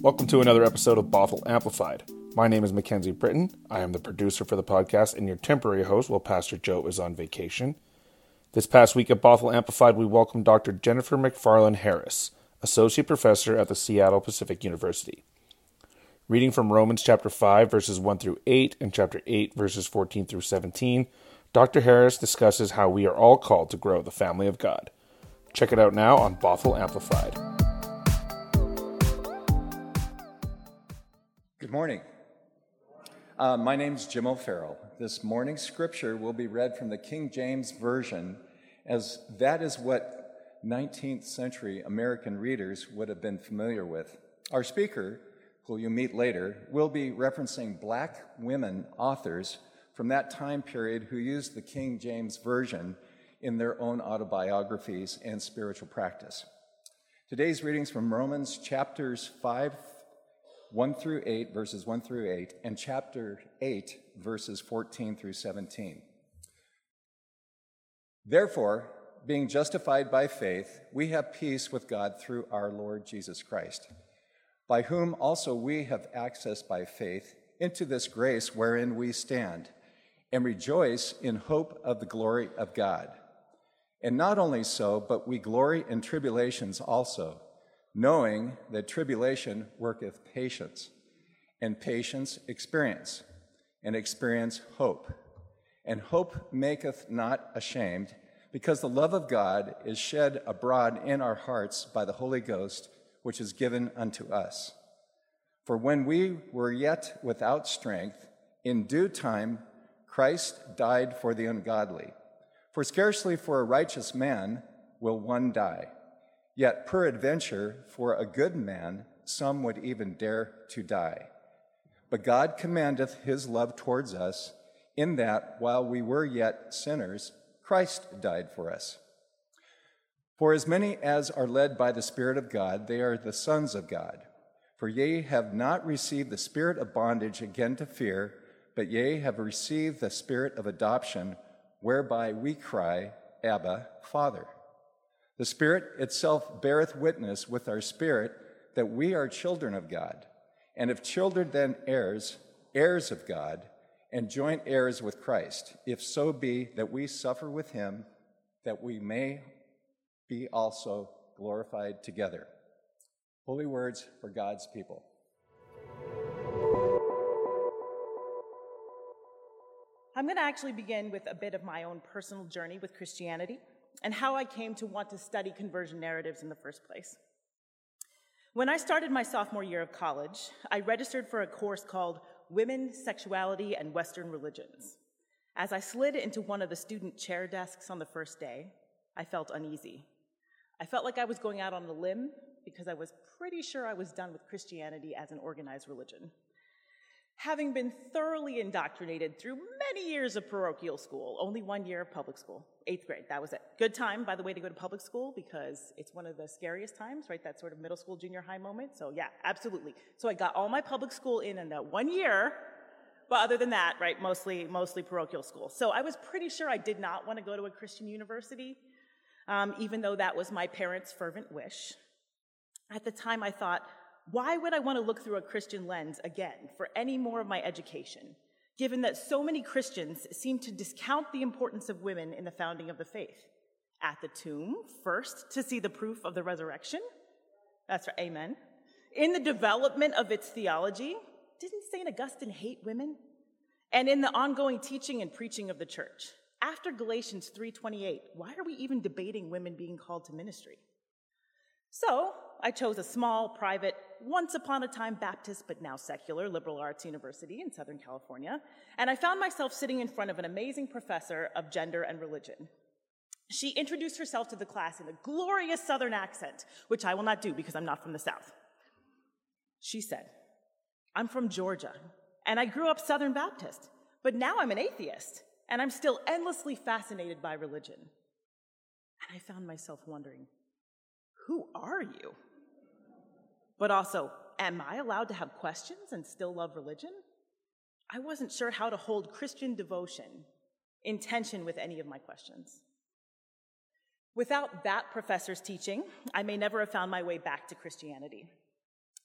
Welcome to another episode of Bothell Amplified. My name is Mackenzie Britton. I am the producer for the podcast and your temporary host while Pastor Joe is on vacation. This past week at Bothell Amplified, we welcomed Dr. Jennifer McFarlane Harris, Associate Professor at the Seattle Pacific University. Reading from Romans chapter 5, verses 1 through 8, and chapter 8, verses 14 through 17, Dr. Harris discusses how we are all called to grow the family of God. Check it out now on Bothell Amplified. Good morning. Uh, my name is Jim O'Farrell. This morning's scripture will be read from the King James Version, as that is what 19th century American readers would have been familiar with. Our speaker, who you'll meet later, will be referencing black women authors from that time period who used the King James Version in their own autobiographies and spiritual practice. Today's readings from Romans chapters 5, 1 through 8, verses 1 through 8, and chapter 8, verses 14 through 17. Therefore, being justified by faith, we have peace with God through our Lord Jesus Christ, by whom also we have access by faith into this grace wherein we stand and rejoice in hope of the glory of God. And not only so, but we glory in tribulations also, knowing that tribulation worketh patience, and patience experience, and experience hope. And hope maketh not ashamed, because the love of God is shed abroad in our hearts by the Holy Ghost, which is given unto us. For when we were yet without strength, in due time Christ died for the ungodly. For scarcely for a righteous man will one die, yet peradventure for a good man some would even dare to die. But God commandeth his love towards us, in that while we were yet sinners, Christ died for us. For as many as are led by the Spirit of God, they are the sons of God. For ye have not received the spirit of bondage again to fear but ye have received the spirit of adoption, whereby we cry, Abba, Father. The Spirit itself beareth witness with our spirit that we are children of God, and if children, then heirs, heirs of God, and joint heirs with Christ, if so be that we suffer with him, that we may be also glorified together. Holy words for God's people. I'm going to actually begin with a bit of my own personal journey with Christianity and how I came to want to study conversion narratives in the first place. When I started my sophomore year of college, I registered for a course called Women, Sexuality, and Western Religions. As I slid into one of the student chair desks on the first day, I felt uneasy. I felt like I was going out on a limb because I was pretty sure I was done with Christianity as an organized religion having been thoroughly indoctrinated through many years of parochial school, only one year of public school, eighth grade, that was it. Good time, by the way, to go to public school because it's one of the scariest times, right? That sort of middle school, junior high moment. So, yeah, absolutely. So, I got all my public school in in that one year. But other than that, right, mostly, mostly parochial school. So I was pretty sure I did not want to go to a Christian university, um, even though that was my parents' fervent wish. At the time, I thought, why would I want to look through a Christian lens again for any more of my education, given that so many Christians seem to discount the importance of women in the founding of the faith? At the tomb, first, to see the proof of the resurrection. That's right, amen. In the development of its theology, didn't St. Augustine hate women? And in the ongoing teaching and preaching of the church. After Galatians 3:28, why are we even debating women being called to ministry? So, I chose a small, private, once upon a time Baptist, but now secular liberal arts university in Southern California, and I found myself sitting in front of an amazing professor of gender and religion. She introduced herself to the class in a glorious Southern accent, which I will not do because I'm not from the South. She said, I'm from Georgia, and I grew up Southern Baptist, but now I'm an atheist, and I'm still endlessly fascinated by religion. And I found myself wondering, who are you? But also, am I allowed to have questions and still love religion? I wasn't sure how to hold Christian devotion in tension with any of my questions. Without that professor's teaching, I may never have found my way back to Christianity.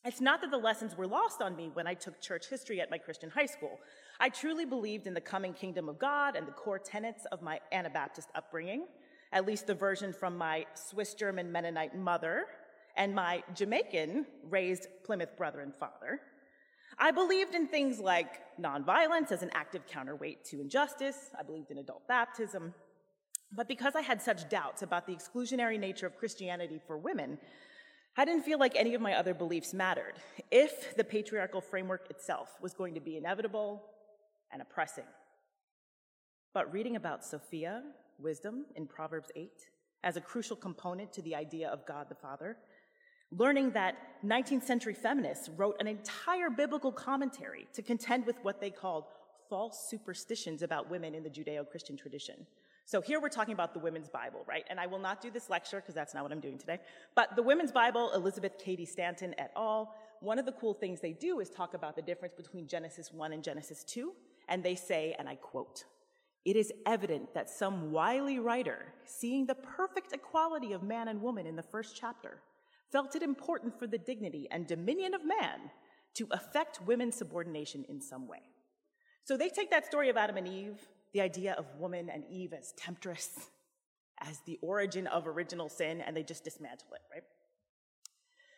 It's not that the lessons were lost on me when I took church history at my Christian high school. I truly believed in the coming kingdom of God and the core tenets of my Anabaptist upbringing, at least the version from my Swiss German Mennonite mother and my Jamaican raised Plymouth brother and father. I believed in things like nonviolence as an active counterweight to injustice. I believed in adult baptism. But because I had such doubts about the exclusionary nature of Christianity for women, I didn't feel like any of my other beliefs mattered if the patriarchal framework itself was going to be inevitable and oppressing. But reading about Sophia, wisdom in Proverbs 8, as a crucial component to the idea of God the Father, learning that 19th century feminists wrote an entire biblical commentary to contend with what they called false superstitions about women in the Judeo Christian tradition. So here we're talking about the Women's Bible, right? And I will not do this lecture because that's not what I'm doing today. But the Women's Bible, Elizabeth Cady Stanton et al., one of the cool things they do is talk about the difference between Genesis 1 and Genesis 2. And they say, and I quote, it is evident that some wily writer, seeing the perfect equality of man and woman in the first chapter, felt it important for the dignity and dominion of man to affect women's subordination in some way. So they take that story of Adam and Eve, the idea of woman and Eve as temptress, as the origin of original sin, and they just dismantle it, right?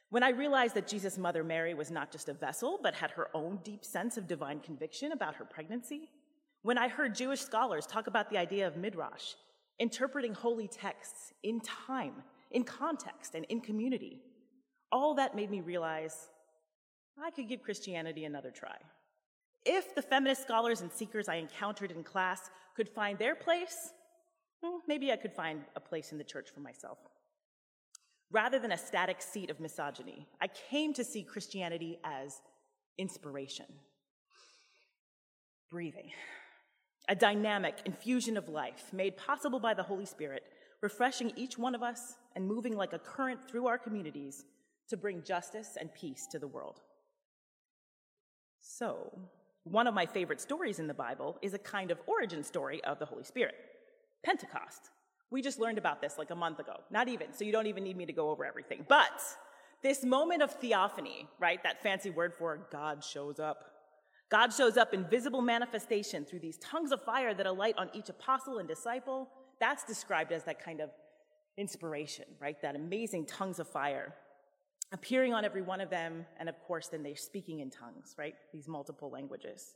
When I realized that Jesus' mother Mary was not just a vessel, but had her own deep sense of divine conviction about her pregnancy, when I heard Jewish scholars talk about the idea of midrash, interpreting holy texts in time, in context, and in community, all that made me realize I could give Christianity another try. If the feminist scholars and seekers I encountered in class could find their place, well, maybe I could find a place in the church for myself. Rather than a static seat of misogyny, I came to see Christianity as inspiration. Breathing. A dynamic infusion of life made possible by the Holy Spirit, refreshing each one of us and moving like a current through our communities to bring justice and peace to the world. So, one of my favorite stories in the Bible is a kind of origin story of the Holy Spirit Pentecost. We just learned about this like a month ago. Not even, so you don't even need me to go over everything. But this moment of theophany, right, that fancy word for God shows up. God shows up in visible manifestation through these tongues of fire that alight on each apostle and disciple. That's described as that kind of inspiration, right? That amazing tongues of fire appearing on every one of them, and of course, then they're speaking in tongues, right? These multiple languages.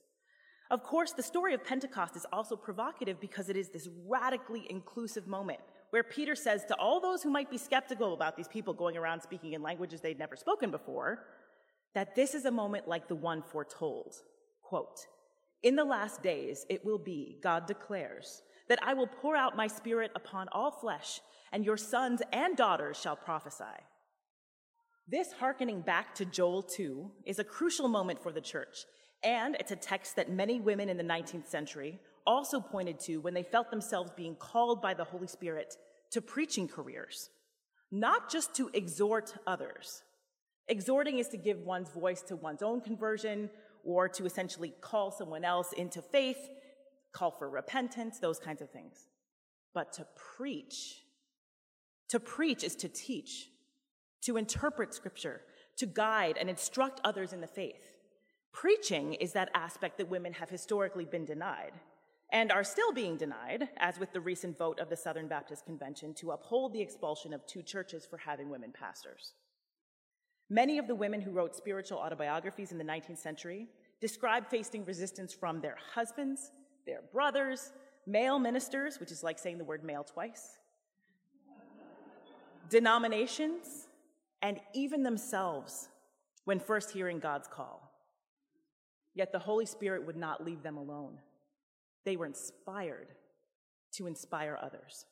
Of course, the story of Pentecost is also provocative because it is this radically inclusive moment where Peter says to all those who might be skeptical about these people going around speaking in languages they'd never spoken before, that this is a moment like the one foretold. Quote, In the last days it will be, God declares, that I will pour out my spirit upon all flesh, and your sons and daughters shall prophesy. This hearkening back to Joel 2 is a crucial moment for the church, and it's a text that many women in the 19th century also pointed to when they felt themselves being called by the Holy Spirit to preaching careers, not just to exhort others. Exhorting is to give one's voice to one's own conversion or to essentially call someone else into faith, call for repentance, those kinds of things. But to preach, to preach is to teach to interpret scripture, to guide and instruct others in the faith. Preaching is that aspect that women have historically been denied and are still being denied, as with the recent vote of the Southern Baptist Convention to uphold the expulsion of two churches for having women pastors. Many of the women who wrote spiritual autobiographies in the 19th century describe facing resistance from their husbands, their brothers, male ministers, which is like saying the word male twice, denominations, and even themselves when first hearing God's call. Yet the Holy Spirit would not leave them alone. They were inspired to inspire others.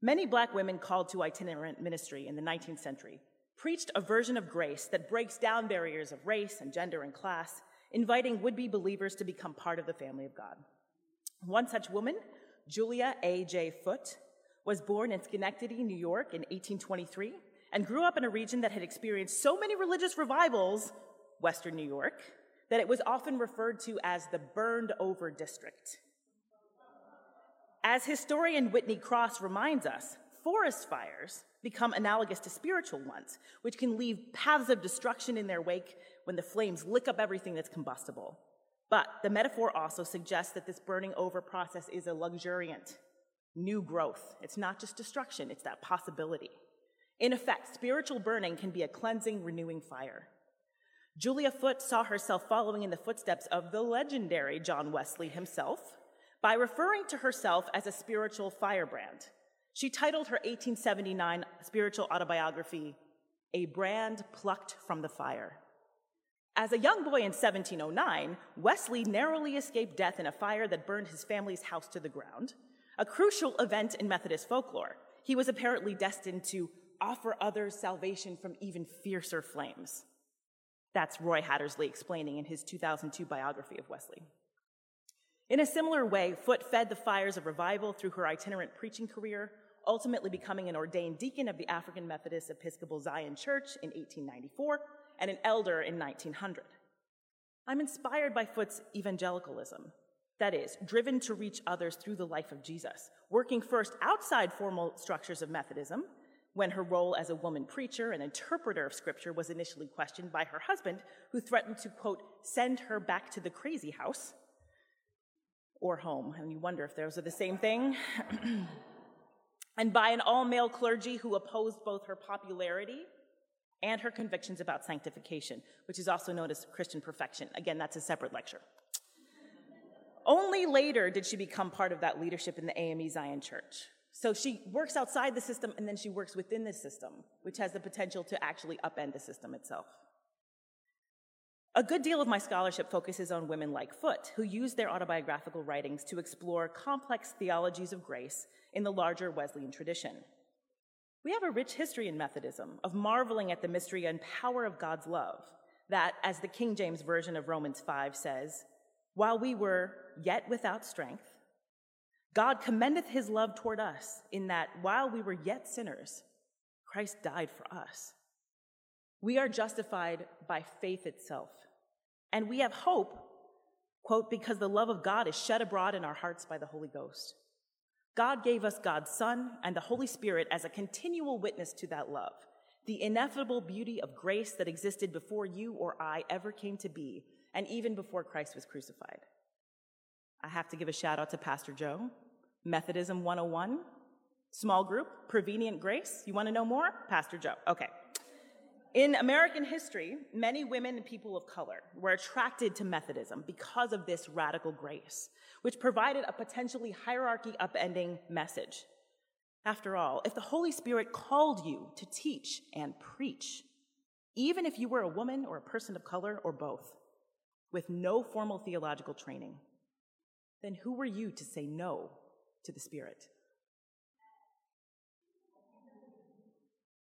Many black women called to itinerant ministry in the 19th century preached a version of grace that breaks down barriers of race and gender and class, inviting would be believers to become part of the family of God. One such woman, Julia A.J. Foote, was born in Schenectady, New York in 1823 and grew up in a region that had experienced so many religious revivals, Western New York, that it was often referred to as the burned over district. As historian Whitney Cross reminds us, forest fires become analogous to spiritual ones, which can leave paths of destruction in their wake when the flames lick up everything that's combustible. But the metaphor also suggests that this burning over process is a luxuriant, new growth. It's not just destruction, it's that possibility. In effect, spiritual burning can be a cleansing, renewing fire. Julia Foote saw herself following in the footsteps of the legendary John Wesley himself by referring to herself as a spiritual firebrand. She titled her 1879 spiritual autobiography, A Brand Plucked from the Fire. As a young boy in 1709, Wesley narrowly escaped death in a fire that burned his family's house to the ground, a crucial event in Methodist folklore. He was apparently destined to offer others salvation from even fiercer flames. That's Roy Hattersley explaining in his 2002 biography of Wesley. In a similar way, Foote fed the fires of revival through her itinerant preaching career, ultimately becoming an ordained deacon of the African Methodist Episcopal Zion Church in 1894 and an elder in 1900. I'm inspired by Foote's evangelicalism, that is, driven to reach others through the life of Jesus, working first outside formal structures of Methodism, when her role as a woman preacher and interpreter of scripture was initially questioned by her husband, who threatened to, quote, send her back to the crazy house or home. And you wonder if those are the same thing. and by an all male clergy who opposed both her popularity and her convictions about sanctification, which is also known as Christian perfection. Again, that's a separate lecture. Only later did she become part of that leadership in the AME Zion Church. So she works outside the system and then she works within the system, which has the potential to actually upend the system itself. A good deal of my scholarship focuses on women like Foote, who use their autobiographical writings to explore complex theologies of grace in the larger Wesleyan tradition. We have a rich history in Methodism of marveling at the mystery and power of God's love, that, as the King James Version of Romans 5 says, while we were yet without strength, God commendeth his love toward us in that while we were yet sinners, Christ died for us. We are justified by faith itself. And we have hope, quote, because the love of God is shed abroad in our hearts by the Holy Ghost. God gave us God's Son and the Holy Spirit as a continual witness to that love, the ineffable beauty of grace that existed before you or I ever came to be, and even before Christ was crucified. I have to give a shout out to Pastor Joe, Methodism 101, small group, Prevenient Grace. You want to know more? Pastor Joe. Okay. In American history, many women and people of color were attracted to Methodism because of this radical grace, which provided a potentially hierarchy upending message. After all, if the Holy Spirit called you to teach and preach, even if you were a woman or a person of color or both, with no formal theological training, then who were you to say no to the Spirit?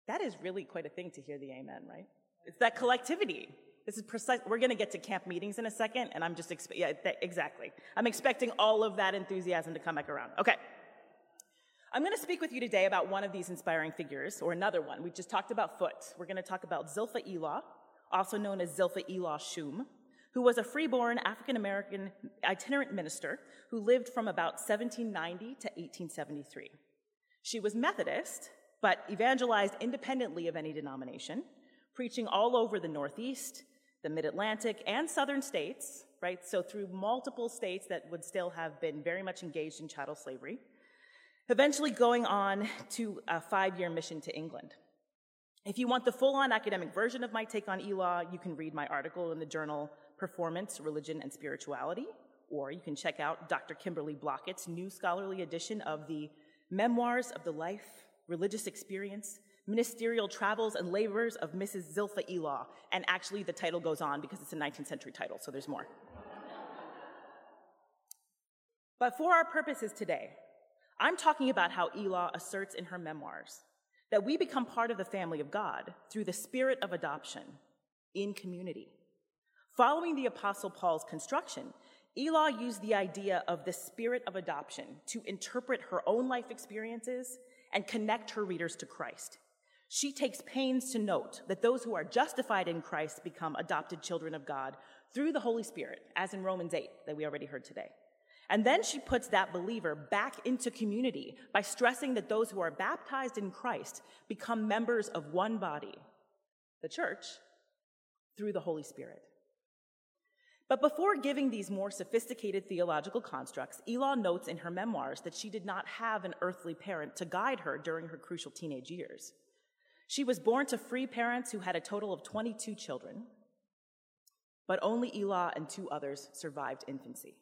That is really quite a thing to hear the amen, right? It's that collectivity. This is precise. We're going to get to camp meetings in a second, and I'm just, expe- yeah, th- exactly. I'm expecting all of that enthusiasm to come back around. Okay. I'm going to speak with you today about one of these inspiring figures, or another one. We just talked about Foote. We're going to talk about Zilpha Elaw, also known as Zilpha Elaw Shum, who was a freeborn African American itinerant minister who lived from about 1790 to 1873. She was Methodist, but evangelized independently of any denomination, preaching all over the Northeast, the Mid Atlantic, and Southern states, right? So, through multiple states that would still have been very much engaged in chattel slavery, eventually going on to a five year mission to England. If you want the full on academic version of my take on Elaw, you can read my article in the journal Performance, Religion, and Spirituality, or you can check out Dr. Kimberly Blockett's new scholarly edition of the Memoirs of the Life religious experience, ministerial travels and labors of Mrs. Zilpha Elaw. And actually, the title goes on because it's a 19th century title, so there's more. but for our purposes today, I'm talking about how Elaw asserts in her memoirs that we become part of the family of God through the spirit of adoption in community. Following the Apostle Paul's construction, Elaw used the idea of the spirit of adoption to interpret her own life experiences and connect her readers to Christ. She takes pains to note that those who are justified in Christ become adopted children of God through the Holy Spirit, as in Romans 8 that we already heard today. And then she puts that believer back into community by stressing that those who are baptized in Christ become members of one body, the church, through the Holy Spirit. But before giving these more sophisticated theological constructs, Elaw notes in her memoirs that she did not have an earthly parent to guide her during her crucial teenage years. She was born to free parents who had a total of 22 children, but only Elaw and two others survived infancy.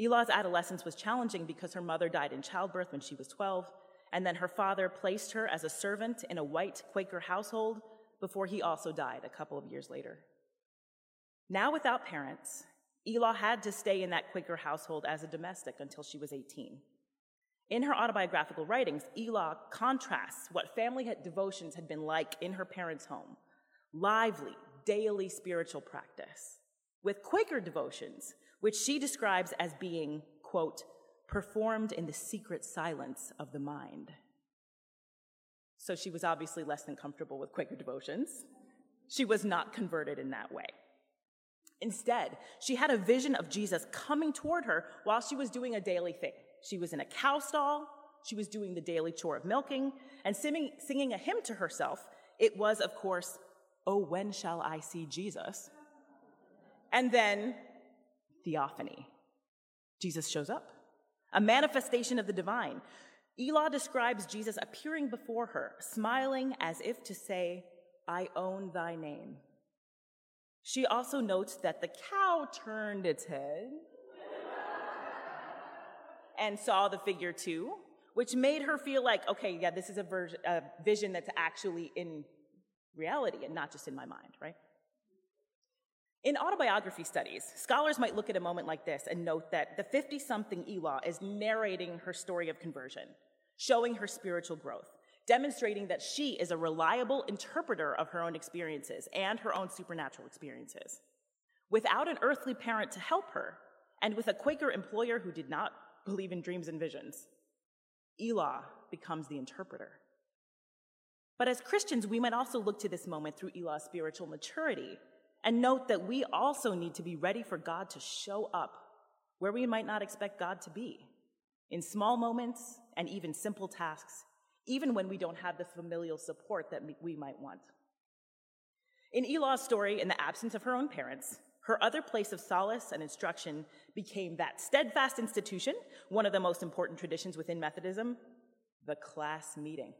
Elaw's adolescence was challenging because her mother died in childbirth when she was 12, and then her father placed her as a servant in a white Quaker household before he also died a couple of years later. Now without parents, Elaw had to stay in that Quaker household as a domestic until she was 18. In her autobiographical writings, Elaw contrasts what family devotions had been like in her parents' home lively, daily spiritual practice with Quaker devotions which she describes as being, quote, performed in the secret silence of the mind. So she was obviously less than comfortable with Quaker devotions. She was not converted in that way. Instead, she had a vision of Jesus coming toward her while she was doing a daily thing. She was in a cow stall, she was doing the daily chore of milking, and singing, singing a hymn to herself. It was, of course, Oh, when shall I see Jesus? And then theophany. Jesus shows up, a manifestation of the divine. Elaw describes Jesus appearing before her, smiling as if to say, I own thy name. She also notes that the cow turned its head and saw the figure too, which made her feel like, okay, yeah, this is a, ver- a vision that's actually in reality and not just in my mind, right? In autobiography studies, scholars might look at a moment like this and note that the 50 something Elaw is narrating her story of conversion, showing her spiritual growth, demonstrating that she is a reliable interpreter of her own experiences and her own supernatural experiences. Without an earthly parent to help her, and with a Quaker employer who did not believe in dreams and visions, Elaw becomes the interpreter. But as Christians, we might also look to this moment through Elaw's spiritual maturity and note that we also need to be ready for God to show up where we might not expect God to be, in small moments and even simple tasks, even when we don't have the familial support that we might want. In Elaw's story, in the absence of her own parents, her other place of solace and instruction became that steadfast institution, one of the most important traditions within Methodism, the class meeting.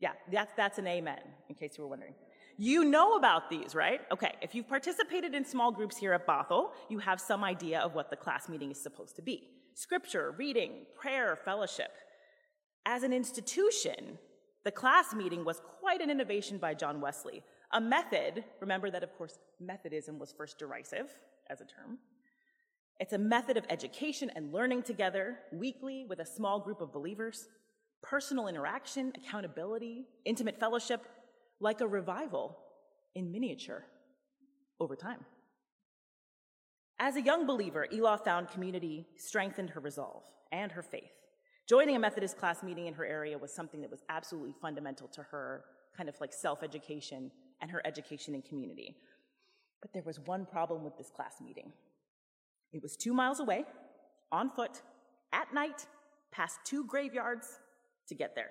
Yeah, that's, that's an amen, in case you were wondering. You know about these, right? Okay, if you've participated in small groups here at Bothell, you have some idea of what the class meeting is supposed to be scripture, reading, prayer, fellowship. As an institution, the class meeting was quite an innovation by John Wesley. A method, remember that, of course, Methodism was first derisive as a term. It's a method of education and learning together weekly with a small group of believers, personal interaction, accountability, intimate fellowship, like a revival in miniature over time. As a young believer, Elaw found community strengthened her resolve and her faith. Joining a Methodist class meeting in her area was something that was absolutely fundamental to her kind of like self education and her education in community. But there was one problem with this class meeting it was two miles away, on foot, at night, past two graveyards to get there.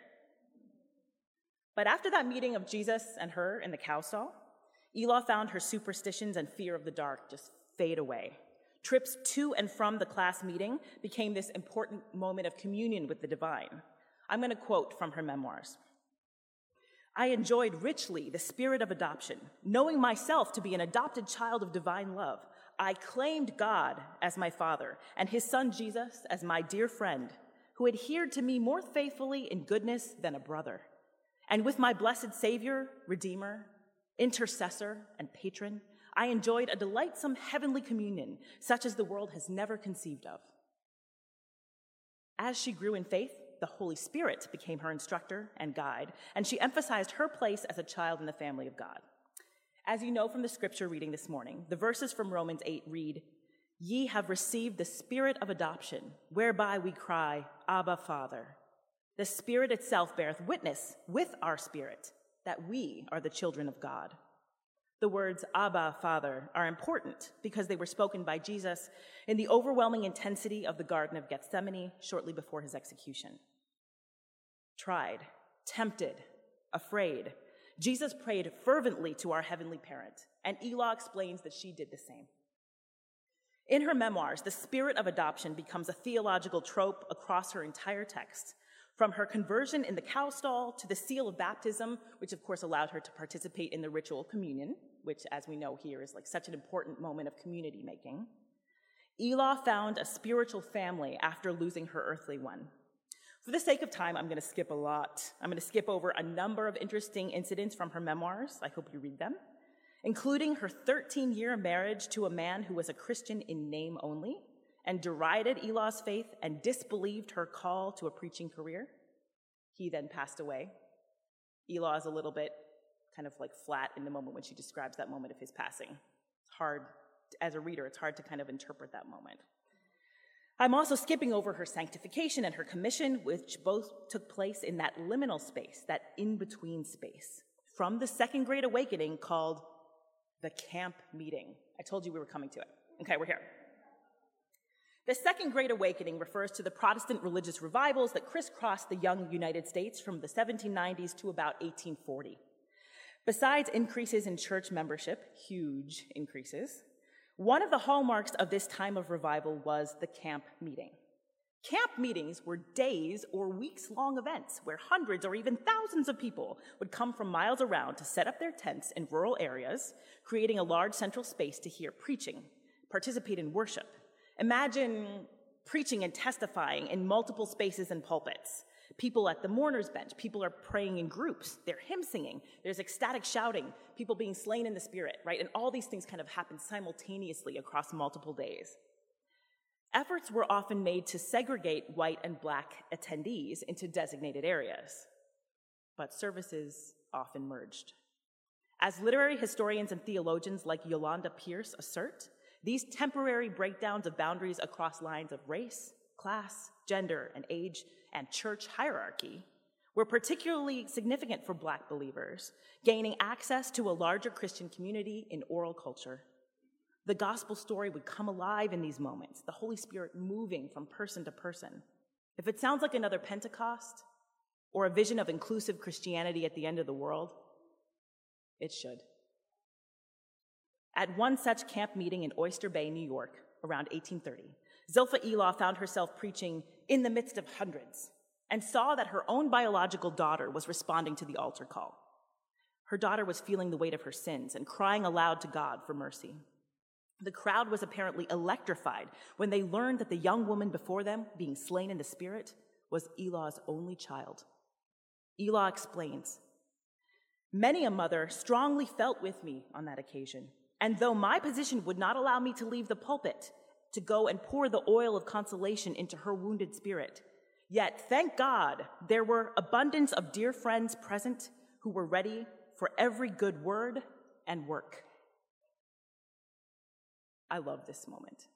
But after that meeting of Jesus and her in the cow stall, Elaw found her superstitions and fear of the dark just fade away. Trips to and from the class meeting became this important moment of communion with the divine. I'm going to quote from her memoirs. I enjoyed richly the spirit of adoption, knowing myself to be an adopted child of divine love. I claimed God as my father and his son Jesus as my dear friend, who adhered to me more faithfully in goodness than a brother. And with my blessed Savior, Redeemer, intercessor, and patron, I enjoyed a delightsome heavenly communion such as the world has never conceived of. As she grew in faith, the Holy Spirit became her instructor and guide, and she emphasized her place as a child in the family of God. As you know from the scripture reading this morning, the verses from Romans 8 read, Ye have received the spirit of adoption, whereby we cry, Abba, Father. The Spirit itself beareth witness with our spirit that we are the children of God. The words Abba, Father, are important because they were spoken by Jesus in the overwhelming intensity of the Garden of Gethsemane shortly before his execution. Tried, tempted, afraid, Jesus prayed fervently to our heavenly parent, and Elaw explains that she did the same. In her memoirs, the spirit of adoption becomes a theological trope across her entire text, from her conversion in the cow stall to the seal of baptism, which of course allowed her to participate in the ritual communion, which, as we know here, is like such an important moment of community making. Elaw found a spiritual family after losing her earthly one. For the sake of time, I'm going to skip a lot. I'm going to skip over a number of interesting incidents from her memoirs. I hope you read them, including her 13 year marriage to a man who was a Christian in name only and derided Elaw's faith and disbelieved her call to a preaching career. He then passed away. Elaw is a little bit kind of like flat in the moment when she describes that moment of his passing. It's hard, as a reader, it's hard to kind of interpret that moment. I'm also skipping over her sanctification and her commission, which both took place in that liminal space, that in between space, from the second great awakening called the camp meeting. I told you we were coming to it. Okay, we're here. The Second Great Awakening refers to the Protestant religious revivals that crisscrossed the young United States from the 1790s to about 1840. Besides increases in church membership, huge increases, one of the hallmarks of this time of revival was the camp meeting. Camp meetings were days or weeks long events where hundreds or even thousands of people would come from miles around to set up their tents in rural areas, creating a large central space to hear preaching, participate in worship, Imagine preaching and testifying in multiple spaces and pulpits. People at the mourner's bench, people are praying in groups, they're hymn singing, there's ecstatic shouting, people being slain in the spirit, right? And all these things kind of happen simultaneously across multiple days. Efforts were often made to segregate white and black attendees into designated areas, but services often merged. As literary historians and theologians like Yolanda Pierce assert, these temporary breakdowns of boundaries across lines of race, class, gender, and age, and church hierarchy were particularly significant for Black believers, gaining access to a larger Christian community in oral culture. The gospel story would come alive in these moments, the Holy Spirit moving from person to person. If it sounds like another Pentecost or a vision of inclusive Christianity at the end of the world, it should. At one such camp meeting in Oyster Bay, New York, around 1830, Zilpha Elaw found herself preaching in the midst of hundreds and saw that her own biological daughter was responding to the altar call. Her daughter was feeling the weight of her sins and crying aloud to God for mercy. The crowd was apparently electrified when they learned that the young woman before them, being slain in the spirit, was Elaw's only child. Elaw explains Many a mother strongly felt with me on that occasion and though my position would not allow me to leave the pulpit to go and pour the oil of consolation into her wounded spirit, yet thank God there were abundance of dear friends present who were ready for every good word and work. I love this moment.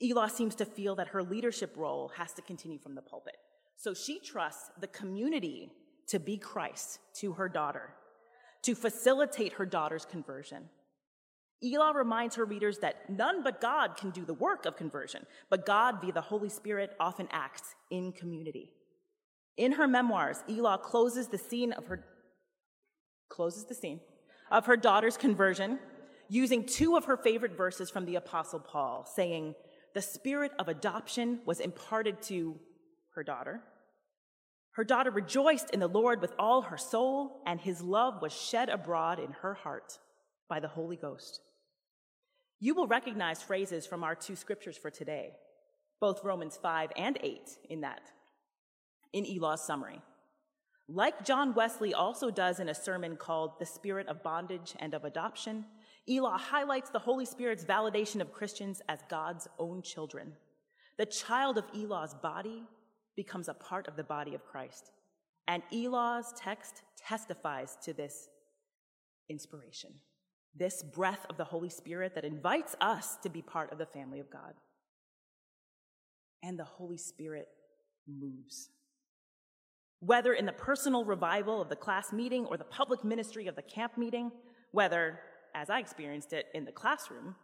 Elaw seems to feel that her leadership role has to continue from the pulpit. So she trusts the community to be Christ to her daughter, to facilitate her daughter's conversion. Elaw reminds her readers that none but God can do the work of conversion, but God, via the Holy Spirit, often acts in community. In her memoirs, Elaw closes the scene of her closes the scene of her daughter's conversion using two of her favorite verses from the apostle Paul, saying, "The spirit of adoption was imparted to her daughter. Her daughter rejoiced in the Lord with all her soul, and his love was shed abroad in her heart by the Holy Ghost." You will recognize phrases from our two scriptures for today, both Romans 5 and 8 in that, in Elaw's summary. Like John Wesley also does in a sermon called The Spirit of Bondage and of Adoption, Elaw highlights the Holy Spirit's validation of Christians as God's own children. The child of Elaw's body becomes a part of the body of Christ. And Elaw's text testifies to this inspiration this breath of the Holy Spirit that invites us to be part of the family of God. And the Holy Spirit moves. Whether in the personal revival of the class meeting or the public ministry of the camp meeting, whether, as I experienced it in the classroom,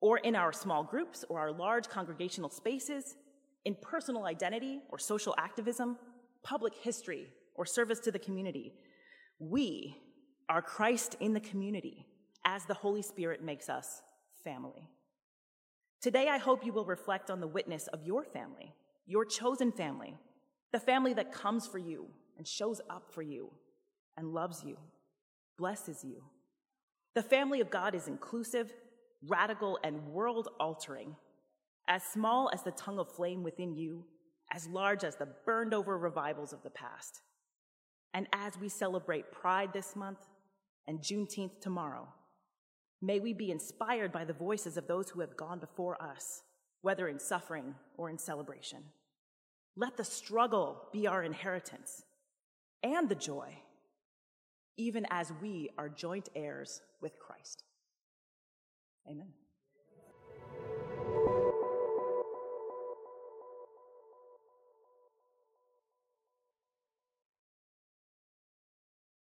or in our small groups or our large congregational spaces, in personal identity or social activism, public history or service to the community. We are Christ in the community as the Holy Spirit makes us family. Today, I hope you will reflect on the witness of your family, your chosen family, the family that comes for you and shows up for you and loves you, blesses you. The family of God is inclusive, radical, and world altering, as small as the tongue of flame within you, as large as the burned over revivals of the past. And as we celebrate Pride this month and Juneteenth tomorrow, may we be inspired by the voices of those who have gone before us, whether in suffering or in celebration. Let the struggle be our inheritance and the joy, even as we are joint heirs with Christ. Amen.